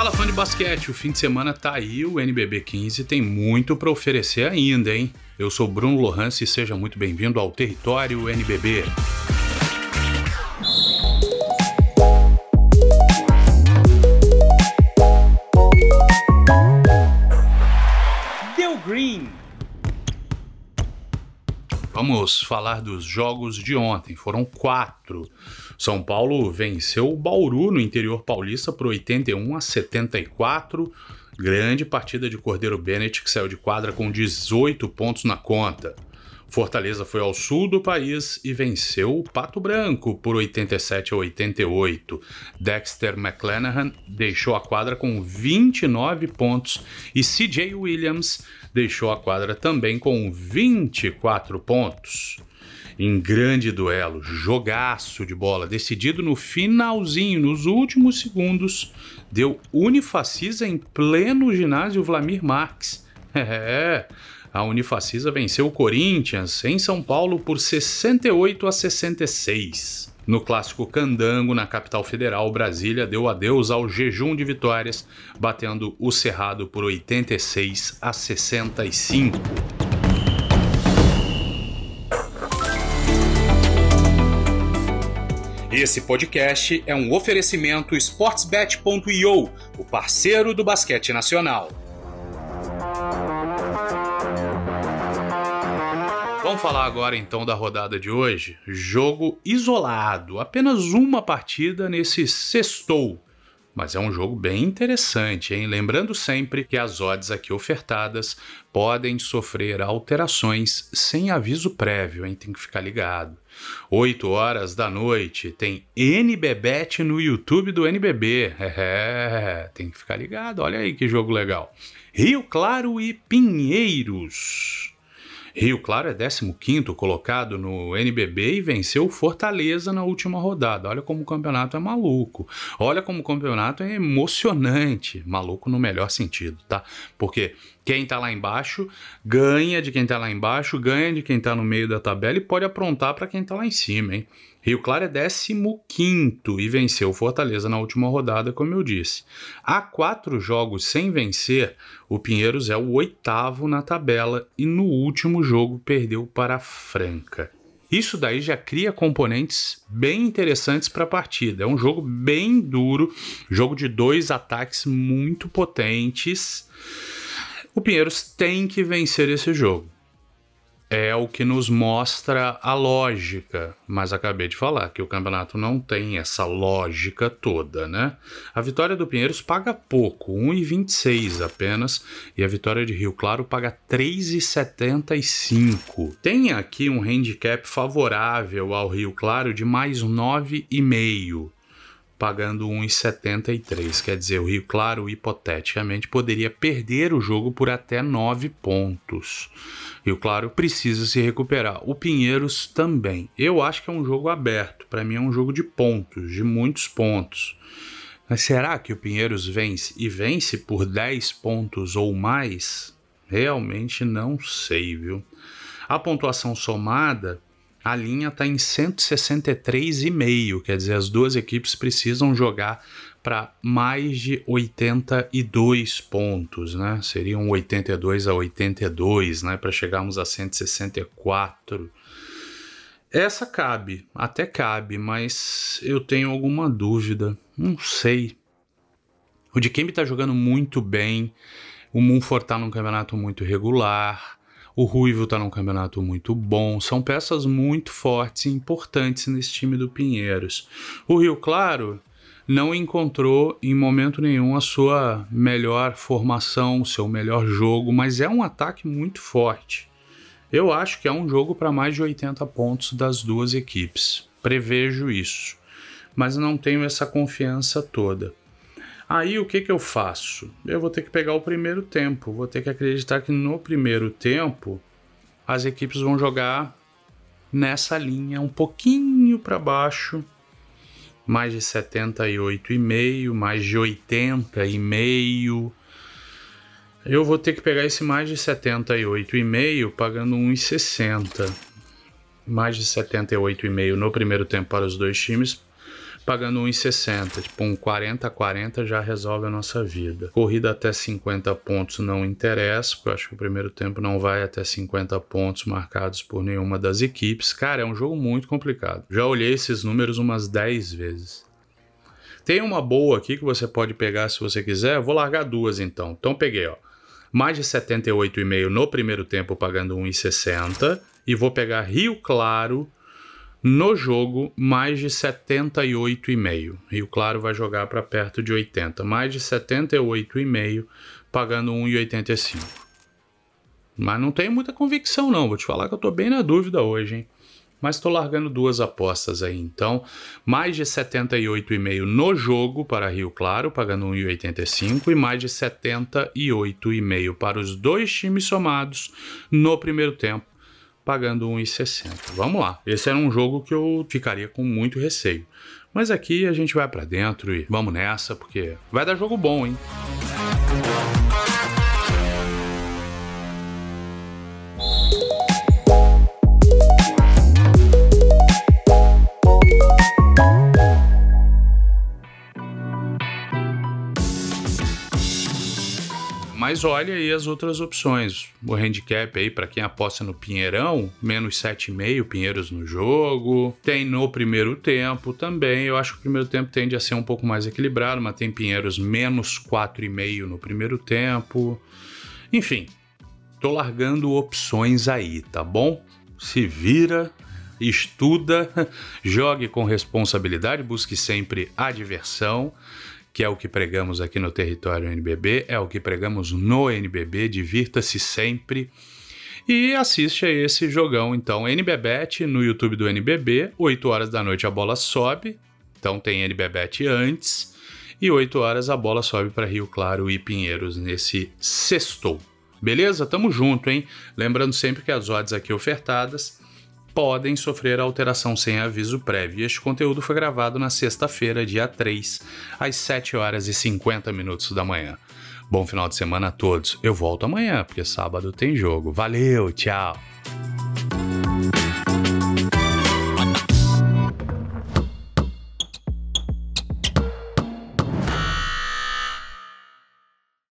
Fala fã de basquete, o fim de semana tá aí, o NBB 15 tem muito para oferecer ainda, hein? Eu sou Bruno Lohance e seja muito bem-vindo ao Território NBB. Deu Green. Vamos falar dos jogos de ontem. Foram quatro. São Paulo venceu o Bauru no interior paulista por 81 a 74. Grande partida de Cordeiro Bennett que saiu de quadra com 18 pontos na conta. Fortaleza foi ao sul do país e venceu o Pato Branco por 87 a 88. Dexter McClanahan deixou a quadra com 29 pontos e CJ Williams deixou a quadra também com 24 pontos em grande duelo, jogaço de bola, decidido no finalzinho, nos últimos segundos, deu Unifacisa em pleno ginásio Vlamir Marques. É, a Unifacisa venceu o Corinthians em São Paulo por 68 a 66. No clássico Candango, na capital federal, Brasília deu adeus ao jejum de vitórias, batendo o Cerrado por 86 a 65. Esse podcast é um oferecimento sportsbet.io, o parceiro do basquete nacional. Vamos falar agora então da rodada de hoje. Jogo isolado, apenas uma partida nesse sextou. Mas é um jogo bem interessante, hein? Lembrando sempre que as odds aqui ofertadas podem sofrer alterações sem aviso prévio, hein? Tem que ficar ligado. 8 horas da noite tem NBBet no YouTube do NBB. É, tem que ficar ligado. Olha aí que jogo legal. Rio Claro e Pinheiros. Rio Claro é 15 colocado no NBB e venceu Fortaleza na última rodada. Olha como o campeonato é maluco. Olha como o campeonato é emocionante. Maluco no melhor sentido, tá? Porque quem tá lá embaixo ganha de quem tá lá embaixo, ganha de quem tá no meio da tabela e pode aprontar para quem tá lá em cima, hein? Rio Claro é 15 e venceu Fortaleza na última rodada, como eu disse. Há quatro jogos sem vencer, o Pinheiros é o oitavo na tabela e no último jogo perdeu para a Franca. Isso daí já cria componentes bem interessantes para a partida. É um jogo bem duro, jogo de dois ataques muito potentes. O Pinheiros tem que vencer esse jogo é o que nos mostra a lógica, mas acabei de falar que o campeonato não tem essa lógica toda, né? A vitória do Pinheiros paga pouco, 1,26 apenas, e a vitória de Rio Claro paga 3,75. Tem aqui um handicap favorável ao Rio Claro de mais 9,5 pagando 1,73. Quer dizer, o Rio Claro hipoteticamente poderia perder o jogo por até 9 pontos. Rio Claro precisa se recuperar. O Pinheiros também. Eu acho que é um jogo aberto. Para mim é um jogo de pontos, de muitos pontos. Mas será que o Pinheiros vence e vence por 10 pontos ou mais? Realmente não sei, viu? A pontuação somada a linha está em 163,5, quer dizer, as duas equipes precisam jogar para mais de 82 pontos, né? Seriam 82 a 82, né, para chegarmos a 164. Essa cabe, até cabe, mas eu tenho alguma dúvida, não sei. O de Kemp está jogando muito bem, o Munford está num campeonato muito regular, o Ruivo está num campeonato muito bom. São peças muito fortes e importantes nesse time do Pinheiros. O Rio Claro não encontrou em momento nenhum a sua melhor formação, o seu melhor jogo, mas é um ataque muito forte. Eu acho que é um jogo para mais de 80 pontos das duas equipes. Prevejo isso, mas não tenho essa confiança toda. Aí o que, que eu faço? Eu vou ter que pegar o primeiro tempo, vou ter que acreditar que no primeiro tempo as equipes vão jogar nessa linha um pouquinho para baixo, mais de 78,5, mais de 80,5. Eu vou ter que pegar esse mais de 78,5 pagando 1,60. Mais de 78,5 no primeiro tempo para os dois times pagando 1,60. Tipo, um 40 a 40 já resolve a nossa vida. Corrida até 50 pontos não interessa, porque eu acho que o primeiro tempo não vai até 50 pontos marcados por nenhuma das equipes. Cara, é um jogo muito complicado. Já olhei esses números umas 10 vezes. Tem uma boa aqui que você pode pegar se você quiser. Eu vou largar duas então. Então peguei, ó. Mais de 78,5 no primeiro tempo pagando 1,60 e vou pegar Rio Claro no jogo, mais de 78,5. Rio Claro vai jogar para perto de 80. Mais de 78,5, pagando 1,85. Mas não tenho muita convicção, não. Vou te falar que eu tô bem na dúvida hoje, hein? Mas estou largando duas apostas aí. Então, mais de 78,5 no jogo para Rio Claro, pagando 1,85. E mais de 78,5 para os dois times somados no primeiro tempo, pagando 1,60. Vamos lá. Esse era um jogo que eu ficaria com muito receio. Mas aqui a gente vai para dentro e vamos nessa, porque vai dar jogo bom, hein? Mas olha aí as outras opções. O handicap aí para quem aposta no Pinheirão, menos 7,5 Pinheiros no jogo. Tem no primeiro tempo também. Eu acho que o primeiro tempo tende a ser um pouco mais equilibrado, mas tem Pinheiros menos 4,5 no primeiro tempo. Enfim, tô largando opções aí, tá bom? Se vira, estuda, jogue com responsabilidade, busque sempre a diversão que é o que pregamos aqui no território NBB, é o que pregamos no NBB, divirta-se sempre. E assiste a esse jogão, então, NBBet no YouTube do NBB, 8 horas da noite a bola sobe, então tem NBBet antes, e 8 horas a bola sobe para Rio Claro e Pinheiros nesse sextou. Beleza? Tamo junto, hein? Lembrando sempre que as odds aqui ofertadas podem sofrer alteração sem aviso prévio. Este conteúdo foi gravado na sexta-feira, dia 3, às 7 horas e 50 minutos da manhã. Bom final de semana a todos. Eu volto amanhã, porque sábado tem jogo. Valeu, tchau!